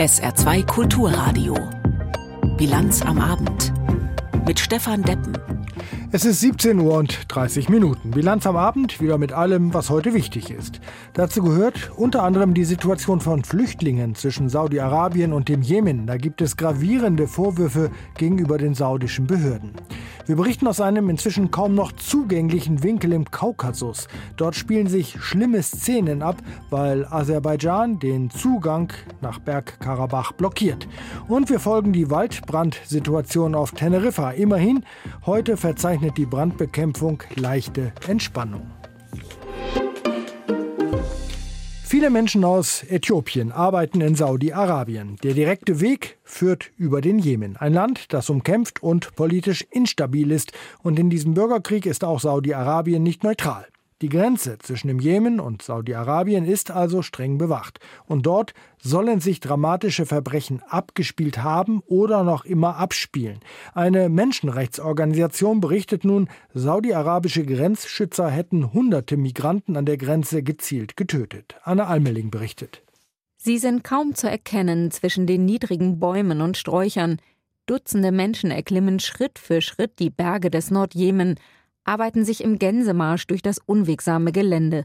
SR2 Kulturradio. Bilanz am Abend. Mit Stefan Deppen. Es ist 17 Uhr und 30 Minuten. Bilanz am Abend, wieder mit allem, was heute wichtig ist. Dazu gehört unter anderem die Situation von Flüchtlingen zwischen Saudi-Arabien und dem Jemen. Da gibt es gravierende Vorwürfe gegenüber den saudischen Behörden. Wir berichten aus einem inzwischen kaum noch zugänglichen Winkel im Kaukasus. Dort spielen sich schlimme Szenen ab, weil Aserbaidschan den Zugang nach Bergkarabach blockiert. Und wir folgen die Waldbrandsituation auf Teneriffa. Immerhin, heute verzeichnet die Brandbekämpfung leichte Entspannung. Viele Menschen aus Äthiopien arbeiten in Saudi-Arabien. Der direkte Weg führt über den Jemen, ein Land, das umkämpft und politisch instabil ist. Und in diesem Bürgerkrieg ist auch Saudi-Arabien nicht neutral. Die Grenze zwischen dem Jemen und Saudi-Arabien ist also streng bewacht. Und dort sollen sich dramatische Verbrechen abgespielt haben oder noch immer abspielen. Eine Menschenrechtsorganisation berichtet nun, saudi-arabische Grenzschützer hätten hunderte Migranten an der Grenze gezielt getötet. Anne Almeling berichtet. Sie sind kaum zu erkennen zwischen den niedrigen Bäumen und Sträuchern. Dutzende Menschen erklimmen Schritt für Schritt die Berge des Nordjemen arbeiten sich im Gänsemarsch durch das unwegsame Gelände.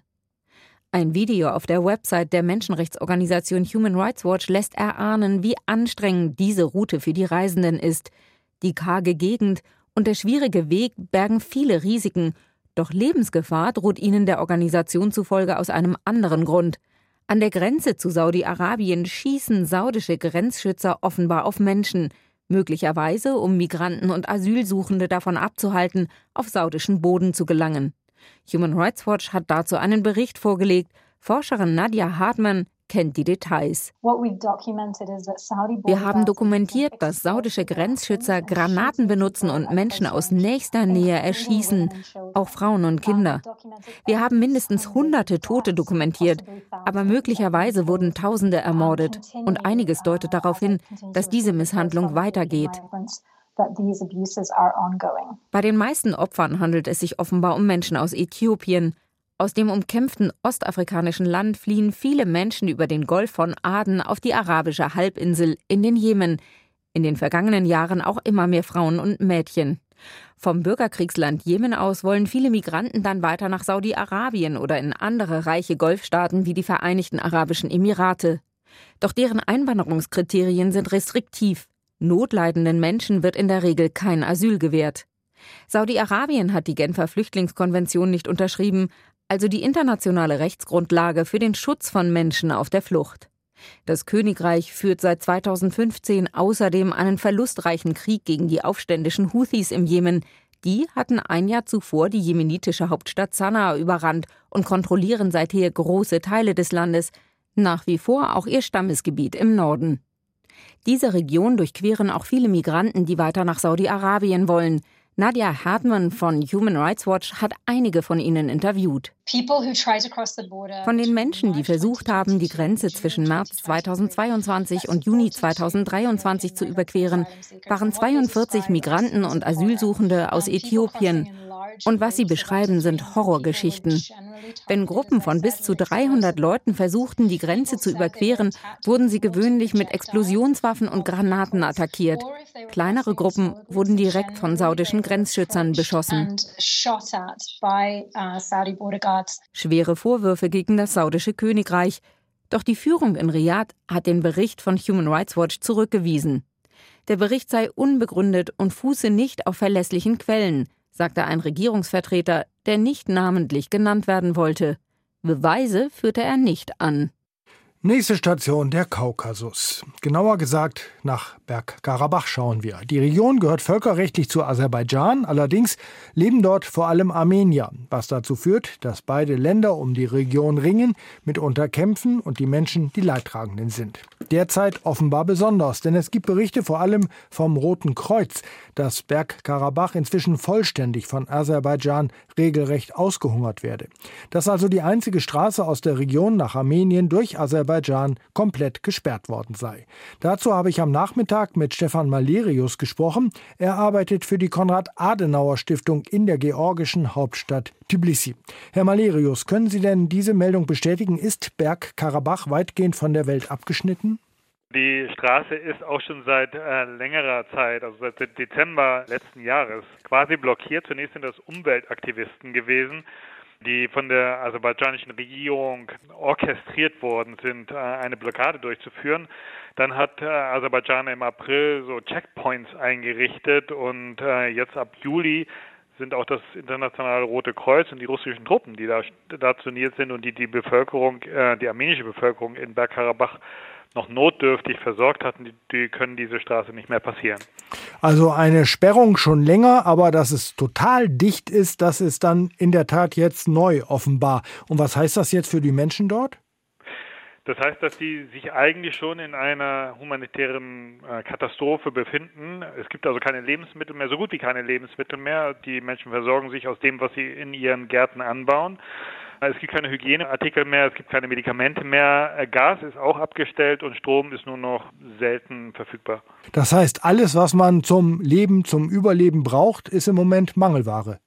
Ein Video auf der Website der Menschenrechtsorganisation Human Rights Watch lässt erahnen, wie anstrengend diese Route für die Reisenden ist. Die karge Gegend und der schwierige Weg bergen viele Risiken, doch Lebensgefahr droht ihnen der Organisation zufolge aus einem anderen Grund. An der Grenze zu Saudi-Arabien schießen saudische Grenzschützer offenbar auf Menschen – möglicherweise um Migranten und Asylsuchende davon abzuhalten, auf saudischen Boden zu gelangen. Human Rights Watch hat dazu einen Bericht vorgelegt. Forscherin Nadia Hartmann kennt die Details. Wir haben dokumentiert, dass saudische Grenzschützer Granaten benutzen und Menschen aus nächster Nähe erschießen, auch Frauen und Kinder. Wir haben mindestens hunderte Tote dokumentiert, aber möglicherweise wurden Tausende ermordet. Und einiges deutet darauf hin, dass diese Misshandlung weitergeht. Bei den meisten Opfern handelt es sich offenbar um Menschen aus Äthiopien. Aus dem umkämpften ostafrikanischen Land fliehen viele Menschen über den Golf von Aden auf die arabische Halbinsel in den Jemen. In den vergangenen Jahren auch immer mehr Frauen und Mädchen. Vom Bürgerkriegsland Jemen aus wollen viele Migranten dann weiter nach Saudi-Arabien oder in andere reiche Golfstaaten wie die Vereinigten Arabischen Emirate. Doch deren Einwanderungskriterien sind restriktiv. Notleidenden Menschen wird in der Regel kein Asyl gewährt. Saudi-Arabien hat die Genfer Flüchtlingskonvention nicht unterschrieben, also die internationale Rechtsgrundlage für den Schutz von Menschen auf der Flucht. Das Königreich führt seit 2015 außerdem einen verlustreichen Krieg gegen die aufständischen Houthis im Jemen. Die hatten ein Jahr zuvor die jemenitische Hauptstadt Sanaa überrannt und kontrollieren seither große Teile des Landes, nach wie vor auch ihr Stammesgebiet im Norden. Diese Region durchqueren auch viele Migranten, die weiter nach Saudi-Arabien wollen. Nadja Hartmann von Human Rights Watch hat einige von ihnen interviewt. Von den Menschen, die versucht haben, die Grenze zwischen März 2022 und Juni 2023 zu überqueren, waren 42 Migranten und Asylsuchende aus Äthiopien. Und was sie beschreiben, sind Horrorgeschichten. Wenn Gruppen von bis zu 300 Leuten versuchten, die Grenze zu überqueren, wurden sie gewöhnlich mit Explosionswaffen und Granaten attackiert. Kleinere Gruppen wurden direkt von saudischen Grenzschützern beschossen. Schwere Vorwürfe gegen das saudische Königreich. Doch die Führung in Riyadh hat den Bericht von Human Rights Watch zurückgewiesen. Der Bericht sei unbegründet und fuße nicht auf verlässlichen Quellen, sagte ein Regierungsvertreter, der nicht namentlich genannt werden wollte. Beweise führte er nicht an. Nächste Station der Kaukasus. Genauer gesagt nach Bergkarabach schauen wir. Die Region gehört völkerrechtlich zu Aserbaidschan, allerdings leben dort vor allem Armenier, was dazu führt, dass beide Länder um die Region ringen, mitunter kämpfen und die Menschen die Leidtragenden sind. Derzeit offenbar besonders, denn es gibt Berichte vor allem vom Roten Kreuz, dass Bergkarabach inzwischen vollständig von Aserbaidschan regelrecht ausgehungert werde. Dass also die einzige Straße aus der Region nach Armenien durch Aserbaidschan Aserbaidschan komplett gesperrt worden sei. Dazu habe ich am Nachmittag mit Stefan Malerius gesprochen. Er arbeitet für die Konrad-Adenauer-Stiftung in der georgischen Hauptstadt Tbilisi. Herr Malerius, können Sie denn diese Meldung bestätigen? Ist Bergkarabach weitgehend von der Welt abgeschnitten? Die Straße ist auch schon seit äh, längerer Zeit, also seit Dezember letzten Jahres, quasi blockiert. Zunächst sind das Umweltaktivisten gewesen, die von der aserbaidschanischen Regierung orchestriert worden sind, äh, eine Blockade durchzuführen. Dann hat äh, Aserbaidschan im April so Checkpoints eingerichtet und äh, jetzt ab Juli sind auch das internationale Rote Kreuz und die russischen Truppen, die da stationiert sind und die die Bevölkerung, die armenische Bevölkerung in Bergkarabach noch notdürftig versorgt hatten, die, die können diese Straße nicht mehr passieren. Also eine Sperrung schon länger, aber dass es total dicht ist, das ist dann in der Tat jetzt neu offenbar. Und was heißt das jetzt für die Menschen dort? Das heißt, dass die sich eigentlich schon in einer humanitären äh, Katastrophe befinden. Es gibt also keine Lebensmittel mehr, so gut wie keine Lebensmittel mehr. Die Menschen versorgen sich aus dem, was sie in ihren Gärten anbauen. Es gibt keine Hygieneartikel mehr, es gibt keine Medikamente mehr. Äh, Gas ist auch abgestellt und Strom ist nur noch selten verfügbar. Das heißt, alles, was man zum Leben, zum Überleben braucht, ist im Moment Mangelware.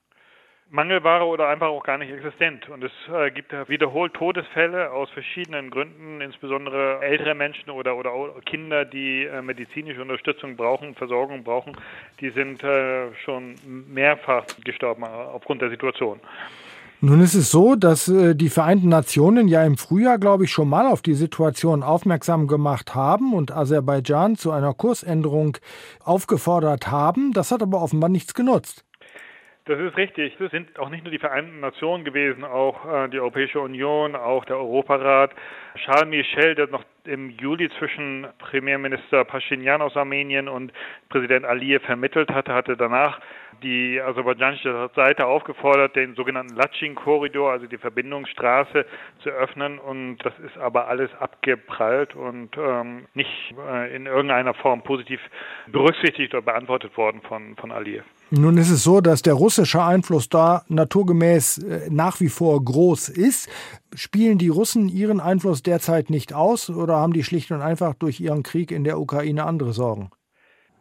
Mangelware oder einfach auch gar nicht existent. Und es äh, gibt wiederholt Todesfälle aus verschiedenen Gründen, insbesondere ältere Menschen oder, oder Kinder, die äh, medizinische Unterstützung brauchen, Versorgung brauchen, die sind schon mehrfach gestorben aufgrund der Situation. Nun ist es so, dass äh, die Vereinten Nationen ja im Frühjahr, glaube ich, schon mal auf die Situation aufmerksam gemacht haben und Aserbaidschan zu einer Kursänderung aufgefordert haben. Das hat aber offenbar nichts genutzt. Das ist richtig. Es sind auch nicht nur die Vereinten Nationen gewesen, auch äh, die Europäische Union, auch der Europarat. Charles Michel, der noch im Juli zwischen Premierminister Pashinyan aus Armenien und Präsident Aliyev vermittelt hatte, hatte danach die aserbaidschanische Seite aufgefordert, den sogenannten Latschin-Korridor, also die Verbindungsstraße, zu öffnen. Und das ist aber alles abgeprallt und ähm, nicht äh, in irgendeiner Form positiv berücksichtigt oder beantwortet worden von, von Aliyev. Nun ist es so, dass der russische Einfluss da naturgemäß äh, nach wie vor groß ist. Spielen die Russen ihren Einfluss derzeit nicht aus oder haben die schlicht und einfach durch ihren Krieg in der Ukraine andere Sorgen?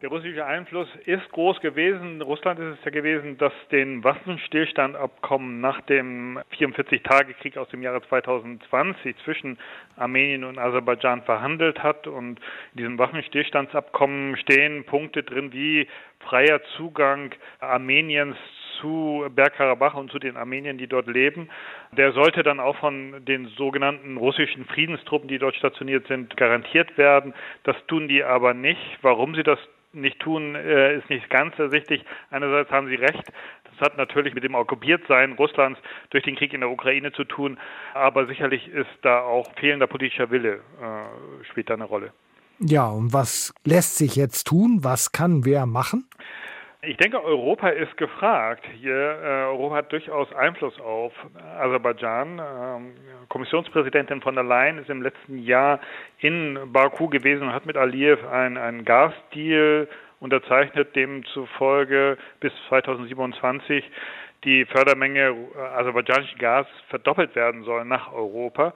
Der russische Einfluss ist groß gewesen. Russland ist es ja gewesen, das den Waffenstillstandabkommen nach dem 44-Tage-Krieg aus dem Jahre 2020 zwischen Armenien und Aserbaidschan verhandelt hat. Und in diesem Waffenstillstandsabkommen stehen Punkte drin wie freier Zugang Armeniens zu Bergkarabach und zu den Armeniern, die dort leben. Der sollte dann auch von den sogenannten russischen Friedenstruppen, die dort stationiert sind, garantiert werden. Das tun die aber nicht. Warum sie das nicht tun, äh, ist nicht ganz ersichtlich. Einerseits haben Sie recht, das hat natürlich mit dem Okkupiertsein Russlands durch den Krieg in der Ukraine zu tun, aber sicherlich ist da auch fehlender politischer Wille, äh, spielt da eine Rolle. Ja, und was lässt sich jetzt tun? Was kann wer machen? Ich denke, Europa ist gefragt. Hier, äh, Europa hat durchaus Einfluss auf Aserbaidschan. Ähm, Kommissionspräsidentin von der Leyen ist im letzten Jahr in Baku gewesen und hat mit Aliyev einen Gasdeal unterzeichnet, demzufolge bis 2027 die Fördermenge aserbaidschanischen Gas verdoppelt werden soll nach Europa.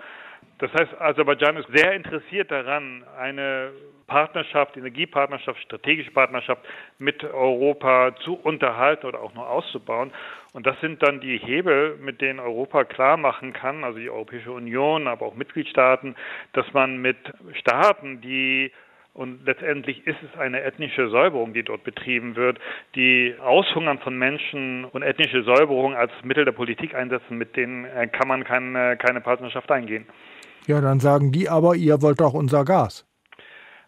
Das heißt, Aserbaidschan ist sehr interessiert daran, eine Partnerschaft, Energiepartnerschaft, strategische Partnerschaft mit Europa zu unterhalten oder auch nur auszubauen. Und das sind dann die Hebel, mit denen Europa klar machen kann, also die Europäische Union, aber auch Mitgliedstaaten, dass man mit Staaten, die und letztendlich ist es eine ethnische Säuberung, die dort betrieben wird, die Aushungern von Menschen und ethnische Säuberung als Mittel der Politik einsetzen, mit denen kann man keine, keine Partnerschaft eingehen. Ja, dann sagen die aber, ihr wollt doch unser Gas.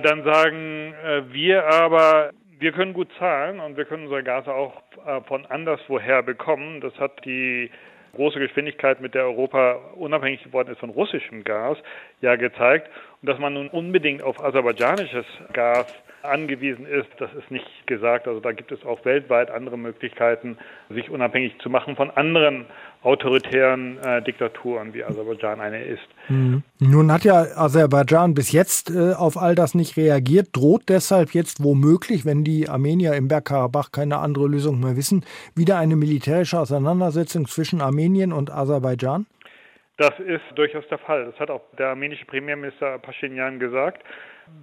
Dann sagen äh, wir aber, wir können gut zahlen und wir können unser Gas auch äh, von anderswoher bekommen. Das hat die große Geschwindigkeit, mit der Europa unabhängig geworden ist von russischem Gas, ja gezeigt. Und dass man nun unbedingt auf aserbaidschanisches Gas angewiesen ist, das ist nicht gesagt. Also da gibt es auch weltweit andere Möglichkeiten, sich unabhängig zu machen von anderen autoritären äh, Diktaturen, wie Aserbaidschan eine ist. Mhm. Nun hat ja Aserbaidschan bis jetzt äh, auf all das nicht reagiert, droht deshalb jetzt womöglich, wenn die Armenier im Bergkarabach keine andere Lösung mehr wissen, wieder eine militärische Auseinandersetzung zwischen Armenien und Aserbaidschan? Das ist durchaus der Fall. Das hat auch der armenische Premierminister Pashinyan gesagt.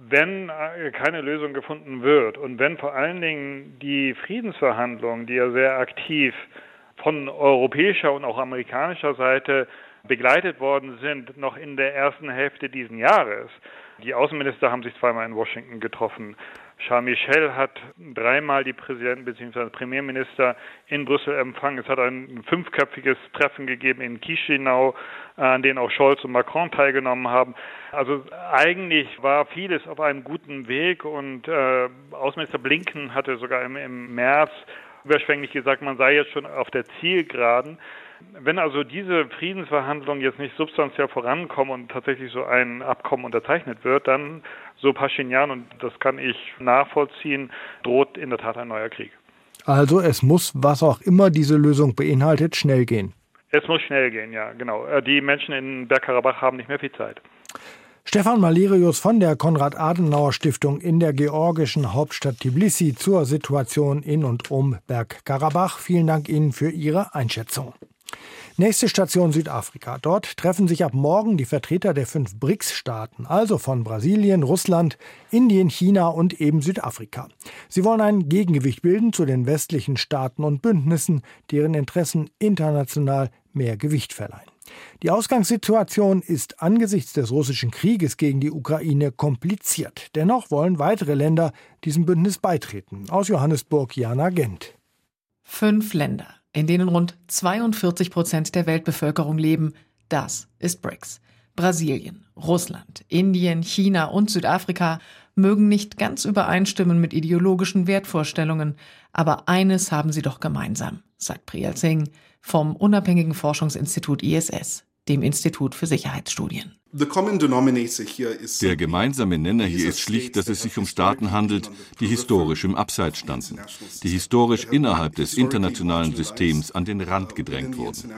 Wenn äh, keine Lösung gefunden wird und wenn vor allen Dingen die Friedensverhandlungen, die ja sehr aktiv von europäischer und auch amerikanischer Seite begleitet worden sind, noch in der ersten Hälfte dieses Jahres. Die Außenminister haben sich zweimal in Washington getroffen. Charles Michel hat dreimal die Präsidenten bzw. Premierminister in Brüssel empfangen. Es hat ein fünfköpfiges Treffen gegeben in Chisinau, an dem auch Scholz und Macron teilgenommen haben. Also eigentlich war vieles auf einem guten Weg und äh, Außenminister Blinken hatte sogar im, im März überschwänglich gesagt, man sei jetzt schon auf der Zielgeraden. Wenn also diese Friedensverhandlungen jetzt nicht substanziell vorankommen und tatsächlich so ein Abkommen unterzeichnet wird, dann, so Pashinyan, und das kann ich nachvollziehen, droht in der Tat ein neuer Krieg. Also es muss, was auch immer diese Lösung beinhaltet, schnell gehen. Es muss schnell gehen, ja, genau. Äh, die Menschen in Bergkarabach haben nicht mehr viel Zeit. Stefan Malerius von der Konrad-Adenauer-Stiftung in der georgischen Hauptstadt Tbilisi zur Situation in und um Bergkarabach. Vielen Dank Ihnen für Ihre Einschätzung. Nächste Station Südafrika. Dort treffen sich ab morgen die Vertreter der fünf BRICS-Staaten, also von Brasilien, Russland, Indien, China und eben Südafrika. Sie wollen ein Gegengewicht bilden zu den westlichen Staaten und Bündnissen, deren Interessen international mehr Gewicht verleihen. Die Ausgangssituation ist angesichts des russischen Krieges gegen die Ukraine kompliziert. Dennoch wollen weitere Länder diesem Bündnis beitreten. Aus Johannesburg Jana Gent. Fünf Länder in denen rund 42 Prozent der Weltbevölkerung leben, das ist BRICS. Brasilien, Russland, Indien, China und Südafrika mögen nicht ganz übereinstimmen mit ideologischen Wertvorstellungen, aber eines haben sie doch gemeinsam, sagt Priyal Singh vom unabhängigen Forschungsinstitut ISS, dem Institut für Sicherheitsstudien. Der gemeinsame Nenner hier ist schlicht, dass es sich um Staaten handelt, die historisch im Abseits standen, die historisch innerhalb des internationalen Systems an den Rand gedrängt wurden.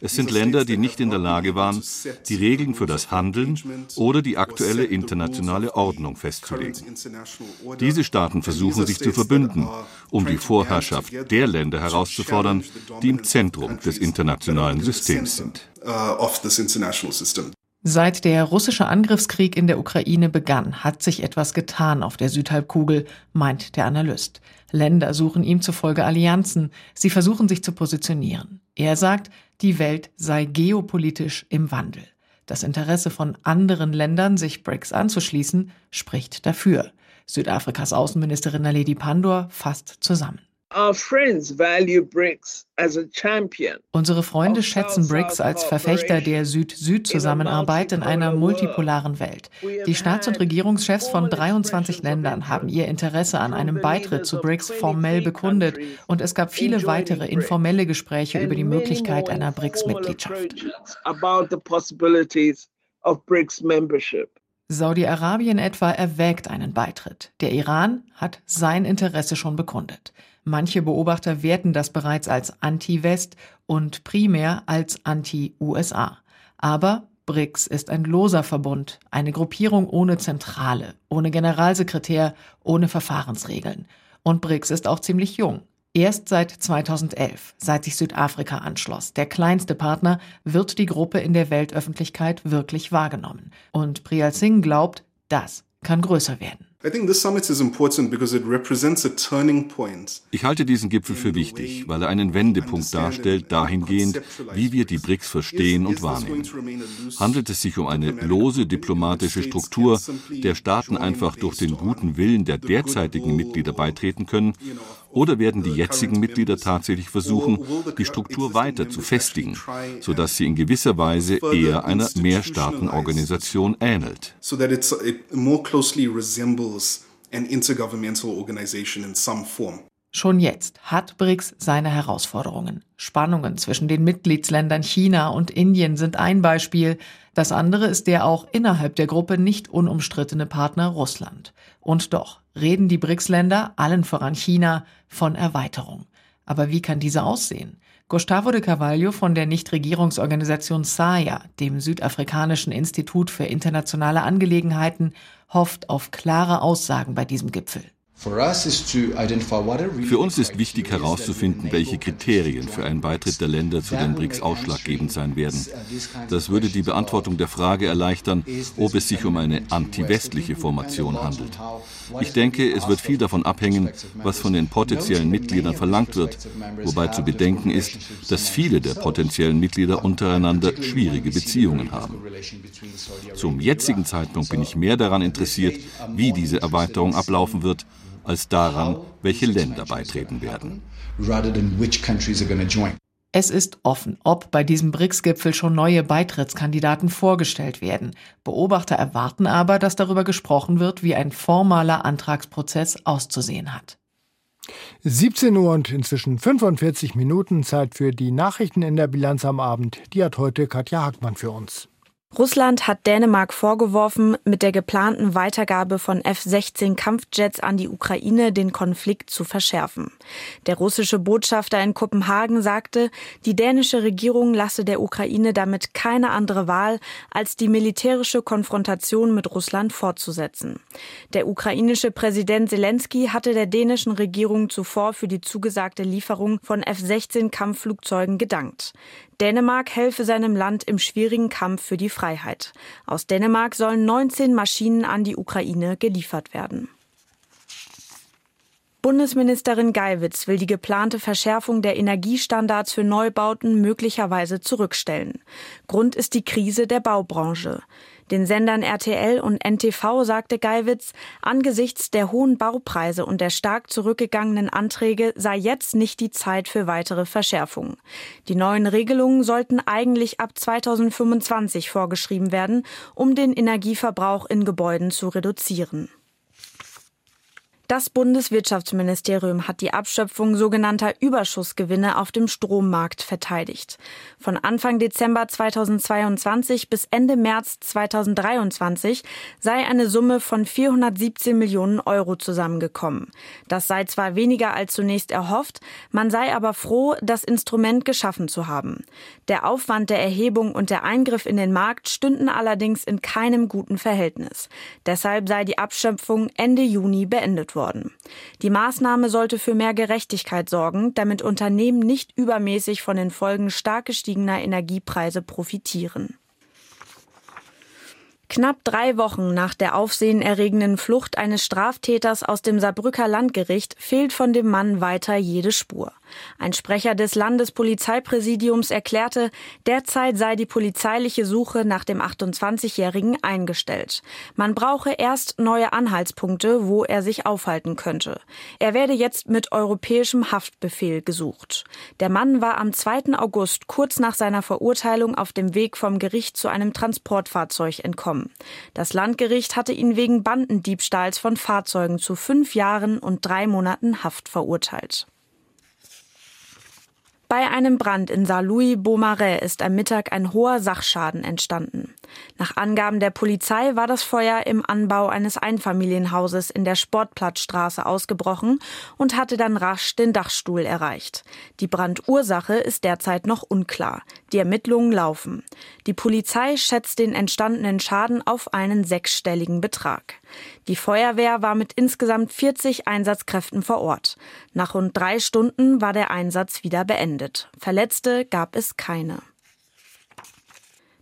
Es sind Länder, die nicht in der Lage waren, die Regeln für das Handeln oder die aktuelle internationale Ordnung festzulegen. Diese Staaten versuchen sich zu verbünden, um die Vorherrschaft der Länder herauszufordern, die im Zentrum des internationalen Systems sind. Seit der russische Angriffskrieg in der Ukraine begann, hat sich etwas getan auf der Südhalbkugel, meint der Analyst. Länder suchen ihm zufolge Allianzen, sie versuchen sich zu positionieren. Er sagt, die Welt sei geopolitisch im Wandel. Das Interesse von anderen Ländern, sich BRICS anzuschließen, spricht dafür. Südafrikas Außenministerin Naledi Pandor fasst zusammen. Unsere Freunde schätzen BRICS als Verfechter der Süd-Süd-Zusammenarbeit in einer multipolaren Welt. Die Staats- und Regierungschefs von 23 Ländern haben ihr Interesse an einem Beitritt zu BRICS formell bekundet und es gab viele weitere informelle Gespräche über die Möglichkeit einer BRICS-Mitgliedschaft. Saudi-Arabien etwa erwägt einen Beitritt. Der Iran hat sein Interesse schon bekundet. Manche Beobachter werten das bereits als Anti-West und primär als Anti-USA. Aber BRICS ist ein loser Verbund, eine Gruppierung ohne Zentrale, ohne Generalsekretär, ohne Verfahrensregeln. Und BRICS ist auch ziemlich jung. Erst seit 2011, seit sich Südafrika anschloss, der kleinste Partner, wird die Gruppe in der Weltöffentlichkeit wirklich wahrgenommen. Und Priyal Singh glaubt, das kann größer werden. Ich halte diesen Gipfel für wichtig, weil er einen Wendepunkt darstellt dahingehend, wie wir die BRICS verstehen und wahrnehmen. Handelt es sich um eine lose diplomatische Struktur, der Staaten einfach durch den guten Willen der derzeitigen Mitglieder beitreten können, oder werden die jetzigen Mitglieder tatsächlich versuchen, die Struktur weiter zu festigen, sodass sie in gewisser Weise eher einer Mehrstaatenorganisation ähnelt? An intergovernmental organization in some form. Schon jetzt hat BRICS seine Herausforderungen. Spannungen zwischen den Mitgliedsländern China und Indien sind ein Beispiel. Das andere ist der auch innerhalb der Gruppe nicht unumstrittene Partner Russland. Und doch reden die BRICS-Länder, allen voran China, von Erweiterung. Aber wie kann diese aussehen? Gustavo de Carvalho von der Nichtregierungsorganisation SAIA, dem Südafrikanischen Institut für internationale Angelegenheiten, hofft auf klare Aussagen bei diesem Gipfel. Für uns ist wichtig herauszufinden, welche Kriterien für einen Beitritt der Länder zu den BRICS ausschlaggebend sein werden. Das würde die Beantwortung der Frage erleichtern, ob es sich um eine anti-westliche Formation handelt. Ich denke, es wird viel davon abhängen, was von den potenziellen Mitgliedern verlangt wird, wobei zu bedenken ist, dass viele der potenziellen Mitglieder untereinander schwierige Beziehungen haben. Zum jetzigen Zeitpunkt bin ich mehr daran interessiert, wie diese Erweiterung ablaufen wird, als daran, welche Länder beitreten werden. Es ist offen, ob bei diesem BRICS-Gipfel schon neue Beitrittskandidaten vorgestellt werden. Beobachter erwarten aber, dass darüber gesprochen wird, wie ein formaler Antragsprozess auszusehen hat. 17 Uhr und inzwischen 45 Minuten Zeit für die Nachrichten in der Bilanz am Abend. Die hat heute Katja Hackmann für uns. Russland hat Dänemark vorgeworfen, mit der geplanten Weitergabe von F-16 Kampfjets an die Ukraine den Konflikt zu verschärfen. Der russische Botschafter in Kopenhagen sagte, die dänische Regierung lasse der Ukraine damit keine andere Wahl, als die militärische Konfrontation mit Russland fortzusetzen. Der ukrainische Präsident Zelensky hatte der dänischen Regierung zuvor für die zugesagte Lieferung von F-16 Kampfflugzeugen gedankt. Dänemark helfe seinem Land im schwierigen Kampf für die Freiheit. Aus Dänemark sollen 19 Maschinen an die Ukraine geliefert werden. Bundesministerin Geiwitz will die geplante Verschärfung der Energiestandards für Neubauten möglicherweise zurückstellen. Grund ist die Krise der Baubranche. Den Sendern RTL und NTV sagte Geiwitz, angesichts der hohen Baupreise und der stark zurückgegangenen Anträge sei jetzt nicht die Zeit für weitere Verschärfungen. Die neuen Regelungen sollten eigentlich ab 2025 vorgeschrieben werden, um den Energieverbrauch in Gebäuden zu reduzieren. Das Bundeswirtschaftsministerium hat die Abschöpfung sogenannter Überschussgewinne auf dem Strommarkt verteidigt. Von Anfang Dezember 2022 bis Ende März 2023 sei eine Summe von 417 Millionen Euro zusammengekommen. Das sei zwar weniger als zunächst erhofft, man sei aber froh, das Instrument geschaffen zu haben. Der Aufwand der Erhebung und der Eingriff in den Markt stünden allerdings in keinem guten Verhältnis. Deshalb sei die Abschöpfung Ende Juni beendet worden worden. Die Maßnahme sollte für mehr Gerechtigkeit sorgen, damit Unternehmen nicht übermäßig von den Folgen stark gestiegener Energiepreise profitieren. Knapp drei Wochen nach der aufsehenerregenden Flucht eines Straftäters aus dem Saarbrücker Landgericht fehlt von dem Mann weiter jede Spur. Ein Sprecher des Landespolizeipräsidiums erklärte, derzeit sei die polizeiliche Suche nach dem 28-Jährigen eingestellt. Man brauche erst neue Anhaltspunkte, wo er sich aufhalten könnte. Er werde jetzt mit europäischem Haftbefehl gesucht. Der Mann war am 2. August kurz nach seiner Verurteilung auf dem Weg vom Gericht zu einem Transportfahrzeug entkommen. Das Landgericht hatte ihn wegen Bandendiebstahls von Fahrzeugen zu fünf Jahren und drei Monaten Haft verurteilt. Bei einem Brand in Saint-Louis-Beaumarais ist am Mittag ein hoher Sachschaden entstanden. Nach Angaben der Polizei war das Feuer im Anbau eines Einfamilienhauses in der Sportplatzstraße ausgebrochen und hatte dann rasch den Dachstuhl erreicht. Die Brandursache ist derzeit noch unklar. Die Ermittlungen laufen. Die Polizei schätzt den entstandenen Schaden auf einen sechsstelligen Betrag. Die Feuerwehr war mit insgesamt 40 Einsatzkräften vor Ort. Nach rund drei Stunden war der Einsatz wieder beendet. Verletzte gab es keine.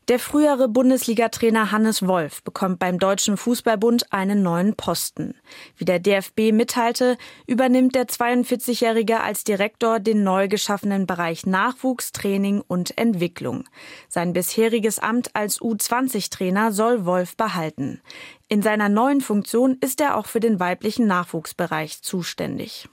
Der frühere Bundesliga-Trainer Hannes Wolf bekommt beim Deutschen Fußballbund einen neuen Posten. Wie der DFB mitteilte, übernimmt der 42-Jährige als Direktor den neu geschaffenen Bereich Nachwuchs, Training und Entwicklung. Sein bisheriges Amt als U20-Trainer soll Wolf behalten. In seiner neuen Funktion ist er auch für den weiblichen Nachwuchsbereich zuständig.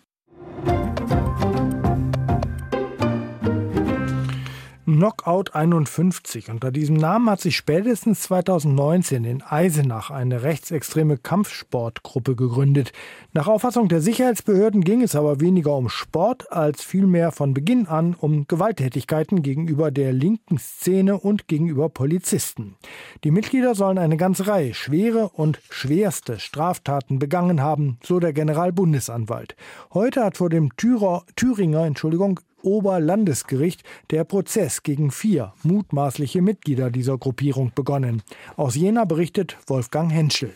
Knockout 51. Unter diesem Namen hat sich spätestens 2019 in Eisenach eine rechtsextreme Kampfsportgruppe gegründet. Nach Auffassung der Sicherheitsbehörden ging es aber weniger um Sport als vielmehr von Beginn an um Gewalttätigkeiten gegenüber der linken Szene und gegenüber Polizisten. Die Mitglieder sollen eine ganze Reihe schwere und schwerste Straftaten begangen haben, so der Generalbundesanwalt. Heute hat vor dem Thüringer Entschuldigung, Oberlandesgericht der Prozess gegen vier mutmaßliche Mitglieder dieser Gruppierung begonnen. Aus Jena berichtet Wolfgang Henschel.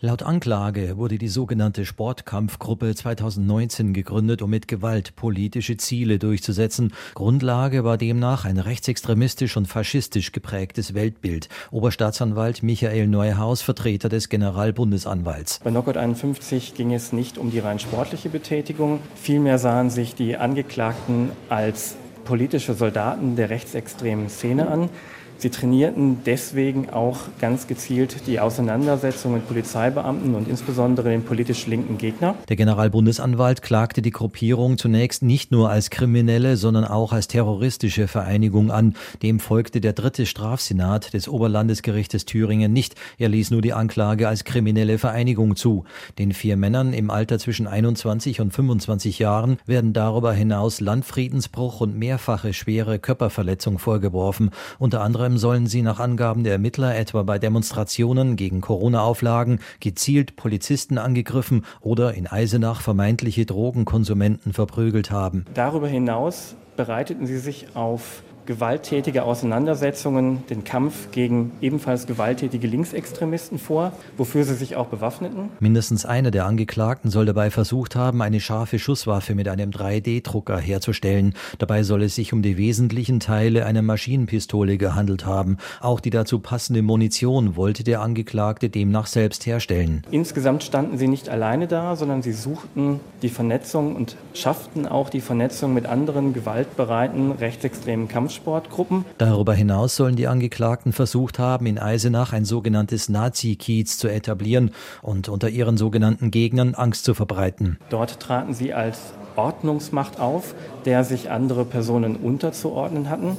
Laut Anklage wurde die sogenannte Sportkampfgruppe 2019 gegründet, um mit Gewalt politische Ziele durchzusetzen. Grundlage war demnach ein rechtsextremistisch und faschistisch geprägtes Weltbild. Oberstaatsanwalt Michael Neuhaus, Vertreter des Generalbundesanwalts. Bei Knockout 51 ging es nicht um die rein sportliche Betätigung. Vielmehr sahen sich die Angeklagten als politische Soldaten der rechtsextremen Szene an. Sie trainierten deswegen auch ganz gezielt die Auseinandersetzung mit Polizeibeamten und insbesondere den politisch linken Gegner. Der Generalbundesanwalt klagte die Gruppierung zunächst nicht nur als kriminelle, sondern auch als terroristische Vereinigung an. Dem folgte der dritte Strafsenat des Oberlandesgerichtes Thüringen nicht. Er ließ nur die Anklage als kriminelle Vereinigung zu. Den vier Männern im Alter zwischen 21 und 25 Jahren werden darüber hinaus Landfriedensbruch und mehrfache schwere Körperverletzung vorgeworfen. Unter anderem anderem sollen sie nach Angaben der Ermittler etwa bei Demonstrationen gegen Corona-Auflagen gezielt Polizisten angegriffen oder in Eisenach vermeintliche Drogenkonsumenten verprügelt haben. Darüber hinaus bereiteten sie sich auf gewalttätige Auseinandersetzungen, den Kampf gegen ebenfalls gewalttätige Linksextremisten vor, wofür sie sich auch bewaffneten. Mindestens einer der Angeklagten soll dabei versucht haben, eine scharfe Schusswaffe mit einem 3D-Drucker herzustellen. Dabei soll es sich um die wesentlichen Teile einer Maschinenpistole gehandelt haben. Auch die dazu passende Munition wollte der Angeklagte demnach selbst herstellen. Insgesamt standen sie nicht alleine da, sondern sie suchten die Vernetzung und schafften auch die Vernetzung mit anderen gewaltbereiten rechtsextremen Kampf Kampfsportgruppen. Darüber hinaus sollen die Angeklagten versucht haben, in Eisenach ein sogenanntes Nazi-Kiez zu etablieren und unter ihren sogenannten Gegnern Angst zu verbreiten. Dort traten sie als Ordnungsmacht auf, der sich andere Personen unterzuordnen hatten.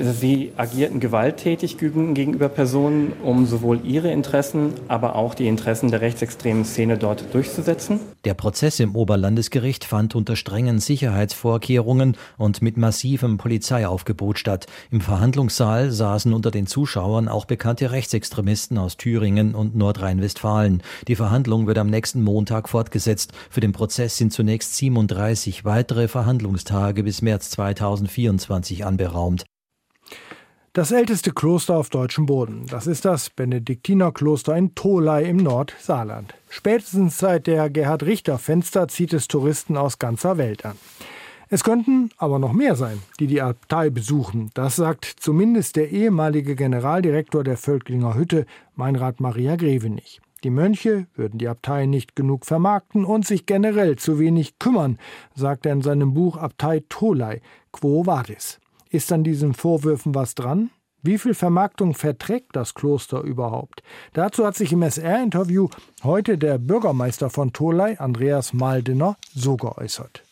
Sie agierten gewalttätig gegenüber Personen, um sowohl ihre Interessen, aber auch die Interessen der rechtsextremen Szene dort durchzusetzen. Der Prozess im Oberlandesgericht fand unter strengen Sicherheitsvorkehrungen und mit massivem Polizeiaufgebot statt. Im Verhandlungssaal saßen unter den Zuschauern auch bekannte Rechtsextremisten aus Thüringen und Nordrhein-Westfalen. Die Verhandlung wird am nächsten Montag fortgesetzt. Für den Prozess sind zunächst 37 weitere Verhandlungstage bis März 2024 anberaumt. Das älteste Kloster auf deutschem Boden, das ist das Benediktinerkloster in Tholey im Nordsaarland. Spätestens seit der Gerhard-Richter-Fenster zieht es Touristen aus ganzer Welt an. Es könnten aber noch mehr sein, die die Abtei besuchen. Das sagt zumindest der ehemalige Generaldirektor der Völklinger Hütte, Meinrad Maria Grevenich. Die Mönche würden die Abtei nicht genug vermarkten und sich generell zu wenig kümmern, sagt er in seinem Buch Abtei Tholey, Quo Vadis. Ist an diesen Vorwürfen was dran? Wie viel Vermarktung verträgt das Kloster überhaupt? Dazu hat sich im SR-Interview heute der Bürgermeister von Tolai, Andreas Maldener, so geäußert.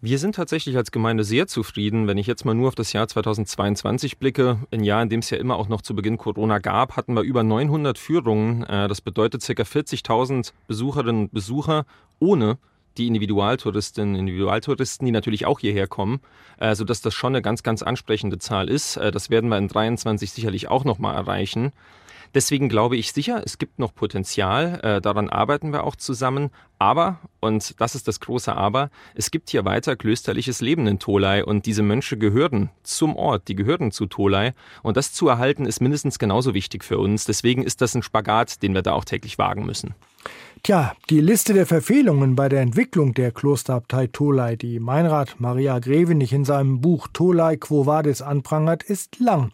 Wir sind tatsächlich als Gemeinde sehr zufrieden. Wenn ich jetzt mal nur auf das Jahr 2022 blicke, ein Jahr, in dem es ja immer auch noch zu Beginn Corona gab, hatten wir über 900 Führungen. Äh, das bedeutet ca. 40.000 Besucherinnen und Besucher ohne die Individualtouristinnen, Individualtouristen, die natürlich auch hierher kommen, äh, sodass das schon eine ganz, ganz ansprechende Zahl ist. Äh, das werden wir in 23 sicherlich auch nochmal erreichen. Deswegen glaube ich sicher, es gibt noch Potenzial, äh, daran arbeiten wir auch zusammen. Aber, und das ist das große Aber, es gibt hier weiter klösterliches Leben in Tolai und diese Mönche gehören zum Ort, die gehören zu Tolai und das zu erhalten ist mindestens genauso wichtig für uns. Deswegen ist das ein Spagat, den wir da auch täglich wagen müssen. Tja, die Liste der Verfehlungen bei der Entwicklung der Klosterabtei Tolai, die Meinrad Maria Grevenich in seinem Buch Tolai Quo Vadis anprangert, ist lang.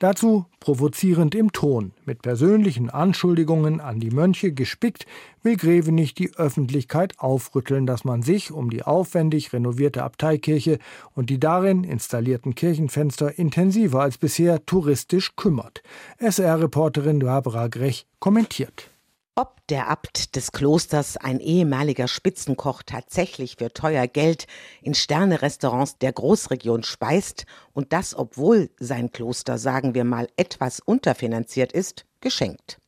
Dazu provozierend im Ton, mit persönlichen Anschuldigungen an die Mönche gespickt, will Grevenich die Öffentlichkeit aufrütteln, dass man sich um die aufwendig renovierte Abteikirche und die darin installierten Kirchenfenster intensiver als bisher touristisch kümmert. SR-Reporterin Barbara Grech kommentiert. Ob der Abt des Klosters, ein ehemaliger Spitzenkoch, tatsächlich für teuer Geld in Sternerestaurants der Großregion speist und das, obwohl sein Kloster, sagen wir mal, etwas unterfinanziert ist, geschenkt.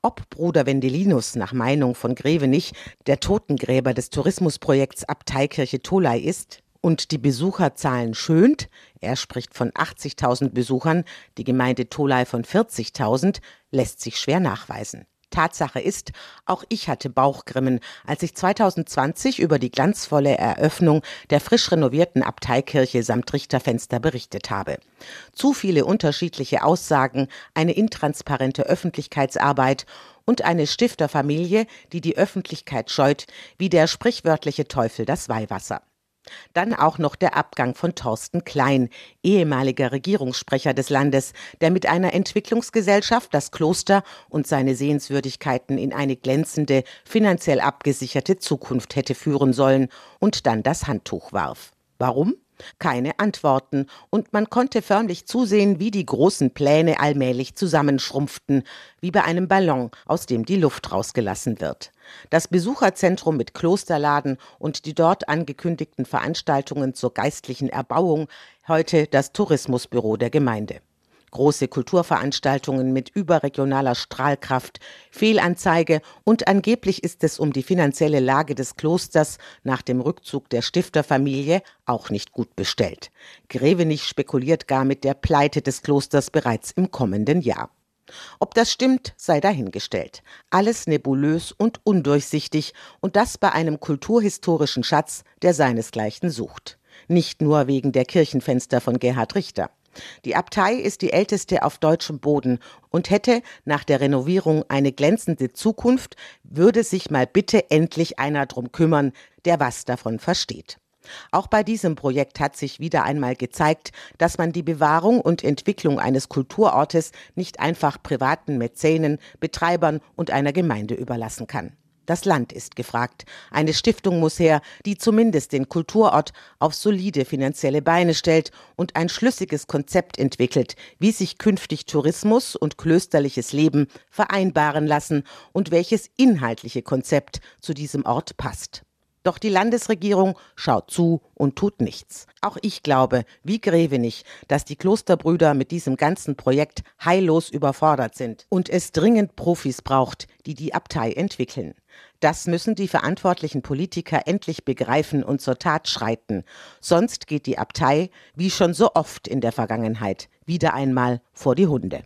Ob Bruder Wendelinus nach Meinung von Grevenich der Totengräber des Tourismusprojekts Abteikirche Tolai ist und die Besucherzahlen schönt, er spricht von 80.000 Besuchern, die Gemeinde Tolai von 40.000, lässt sich schwer nachweisen. Tatsache ist, auch ich hatte Bauchgrimmen, als ich 2020 über die glanzvolle Eröffnung der frisch renovierten Abteikirche samt Richterfenster berichtet habe. Zu viele unterschiedliche Aussagen, eine intransparente Öffentlichkeitsarbeit und eine Stifterfamilie, die die Öffentlichkeit scheut, wie der sprichwörtliche Teufel das Weihwasser. Dann auch noch der Abgang von Thorsten Klein, ehemaliger Regierungssprecher des Landes, der mit einer Entwicklungsgesellschaft das Kloster und seine Sehenswürdigkeiten in eine glänzende, finanziell abgesicherte Zukunft hätte führen sollen und dann das Handtuch warf. Warum? Keine Antworten, und man konnte förmlich zusehen, wie die großen Pläne allmählich zusammenschrumpften, wie bei einem Ballon, aus dem die Luft rausgelassen wird. Das Besucherzentrum mit Klosterladen und die dort angekündigten Veranstaltungen zur geistlichen Erbauung, heute das Tourismusbüro der Gemeinde große Kulturveranstaltungen mit überregionaler Strahlkraft, Fehlanzeige und angeblich ist es um die finanzielle Lage des Klosters nach dem Rückzug der Stifterfamilie auch nicht gut bestellt. Grevenich spekuliert gar mit der Pleite des Klosters bereits im kommenden Jahr. Ob das stimmt, sei dahingestellt. Alles nebulös und undurchsichtig und das bei einem kulturhistorischen Schatz, der seinesgleichen sucht. Nicht nur wegen der Kirchenfenster von Gerhard Richter. Die Abtei ist die älteste auf deutschem Boden und hätte nach der Renovierung eine glänzende Zukunft, würde sich mal bitte endlich einer drum kümmern, der was davon versteht. Auch bei diesem Projekt hat sich wieder einmal gezeigt, dass man die Bewahrung und Entwicklung eines Kulturortes nicht einfach privaten Mäzenen, Betreibern und einer Gemeinde überlassen kann. Das Land ist gefragt. Eine Stiftung muss her, die zumindest den Kulturort auf solide finanzielle Beine stellt und ein schlüssiges Konzept entwickelt, wie sich künftig Tourismus und klösterliches Leben vereinbaren lassen und welches inhaltliche Konzept zu diesem Ort passt. Doch die Landesregierung schaut zu und tut nichts. Auch ich glaube, wie Grevenich, dass die Klosterbrüder mit diesem ganzen Projekt heillos überfordert sind und es dringend Profis braucht, die die Abtei entwickeln. Das müssen die verantwortlichen Politiker endlich begreifen und zur Tat schreiten. Sonst geht die Abtei, wie schon so oft in der Vergangenheit, wieder einmal vor die Hunde.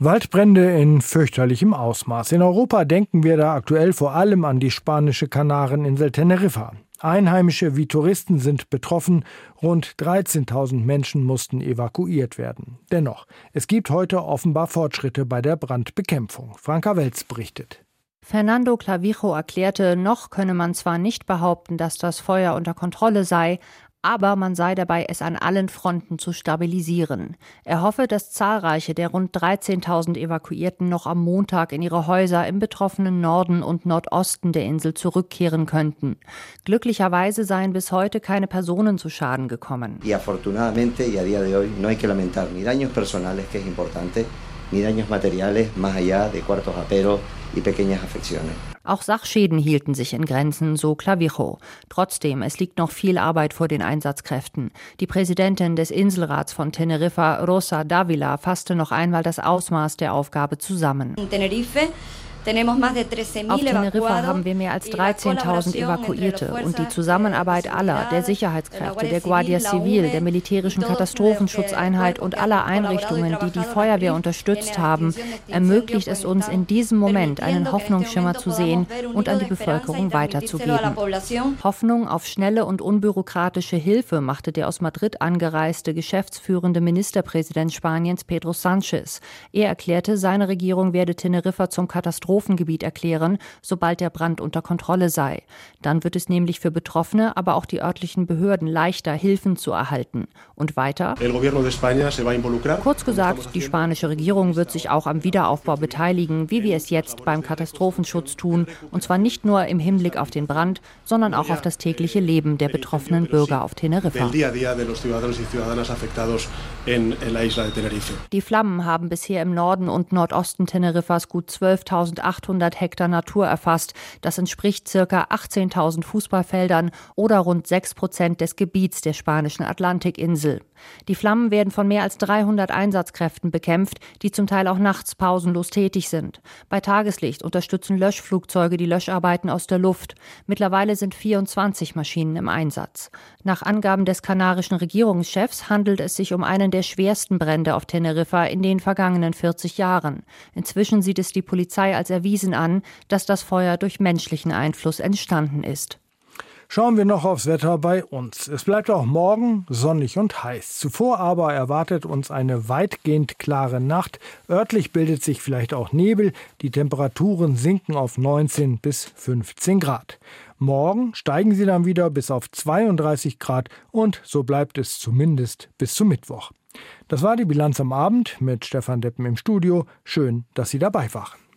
Waldbrände in fürchterlichem Ausmaß. In Europa denken wir da aktuell vor allem an die spanische Kanareninsel Teneriffa. Einheimische wie Touristen sind betroffen. Rund 13.000 Menschen mussten evakuiert werden. Dennoch, es gibt heute offenbar Fortschritte bei der Brandbekämpfung. Franka Welz berichtet. Fernando Clavijo erklärte, noch könne man zwar nicht behaupten, dass das Feuer unter Kontrolle sei, aber man sei dabei, es an allen Fronten zu stabilisieren. Er hoffe, dass zahlreiche der rund 13.000 Evakuierten noch am Montag in ihre Häuser im betroffenen Norden und Nordosten der Insel zurückkehren könnten. Glücklicherweise seien bis heute keine Personen zu Schaden gekommen. Y afortunadamente y a día de hoy no hay que lamentar ni daños personales, que es importante, ni daños materiales más allá de cuartos aperos y pequeñas afecciones. Auch Sachschäden hielten sich in Grenzen, so Clavijo. Trotzdem, es liegt noch viel Arbeit vor den Einsatzkräften. Die Präsidentin des Inselrats von Teneriffa, Rosa Davila, fasste noch einmal das Ausmaß der Aufgabe zusammen. In Tenerife auf Teneriffa haben wir mehr als 13.000 Evakuierte und die Zusammenarbeit aller, der Sicherheitskräfte, der Guardia Civil, der militärischen Katastrophenschutzeinheit und aller Einrichtungen, die die Feuerwehr unterstützt haben, ermöglicht es uns in diesem Moment einen Hoffnungsschimmer zu sehen und an die Bevölkerung weiterzugeben. Hoffnung auf schnelle und unbürokratische Hilfe machte der aus Madrid angereiste geschäftsführende Ministerpräsident Spaniens Pedro Sánchez. Er erklärte, seine Regierung werde Teneriffa zum Katastrophen Katastrophengebiet erklären, sobald der Brand unter Kontrolle sei. Dann wird es nämlich für Betroffene, aber auch die örtlichen Behörden leichter, Hilfen zu erhalten. Und weiter? Kurz gesagt, die spanische Regierung wird sich auch am Wiederaufbau beteiligen, wie wir es jetzt beim Katastrophenschutz tun, und zwar nicht nur im Hinblick auf den Brand, sondern auch auf das tägliche Leben der betroffenen Bürger auf Teneriffa. Die Flammen haben bisher im Norden und Nordosten Teneriffas gut 12.000 800 Hektar Natur erfasst. Das entspricht circa 18.000 Fußballfeldern oder rund 6 Prozent des Gebiets der spanischen Atlantikinsel. Die Flammen werden von mehr als 300 Einsatzkräften bekämpft, die zum Teil auch nachts pausenlos tätig sind. Bei Tageslicht unterstützen Löschflugzeuge die Löscharbeiten aus der Luft. Mittlerweile sind 24 Maschinen im Einsatz. Nach Angaben des kanarischen Regierungschefs handelt es sich um einen der schwersten Brände auf Teneriffa in den vergangenen 40 Jahren. Inzwischen sieht es die Polizei als erwiesen an, dass das Feuer durch menschlichen Einfluss entstanden ist. Schauen wir noch aufs Wetter bei uns. Es bleibt auch morgen sonnig und heiß. Zuvor aber erwartet uns eine weitgehend klare Nacht. Örtlich bildet sich vielleicht auch Nebel. Die Temperaturen sinken auf 19 bis 15 Grad. Morgen steigen sie dann wieder bis auf 32 Grad und so bleibt es zumindest bis zum Mittwoch. Das war die Bilanz am Abend mit Stefan Deppen im Studio. Schön, dass Sie dabei waren.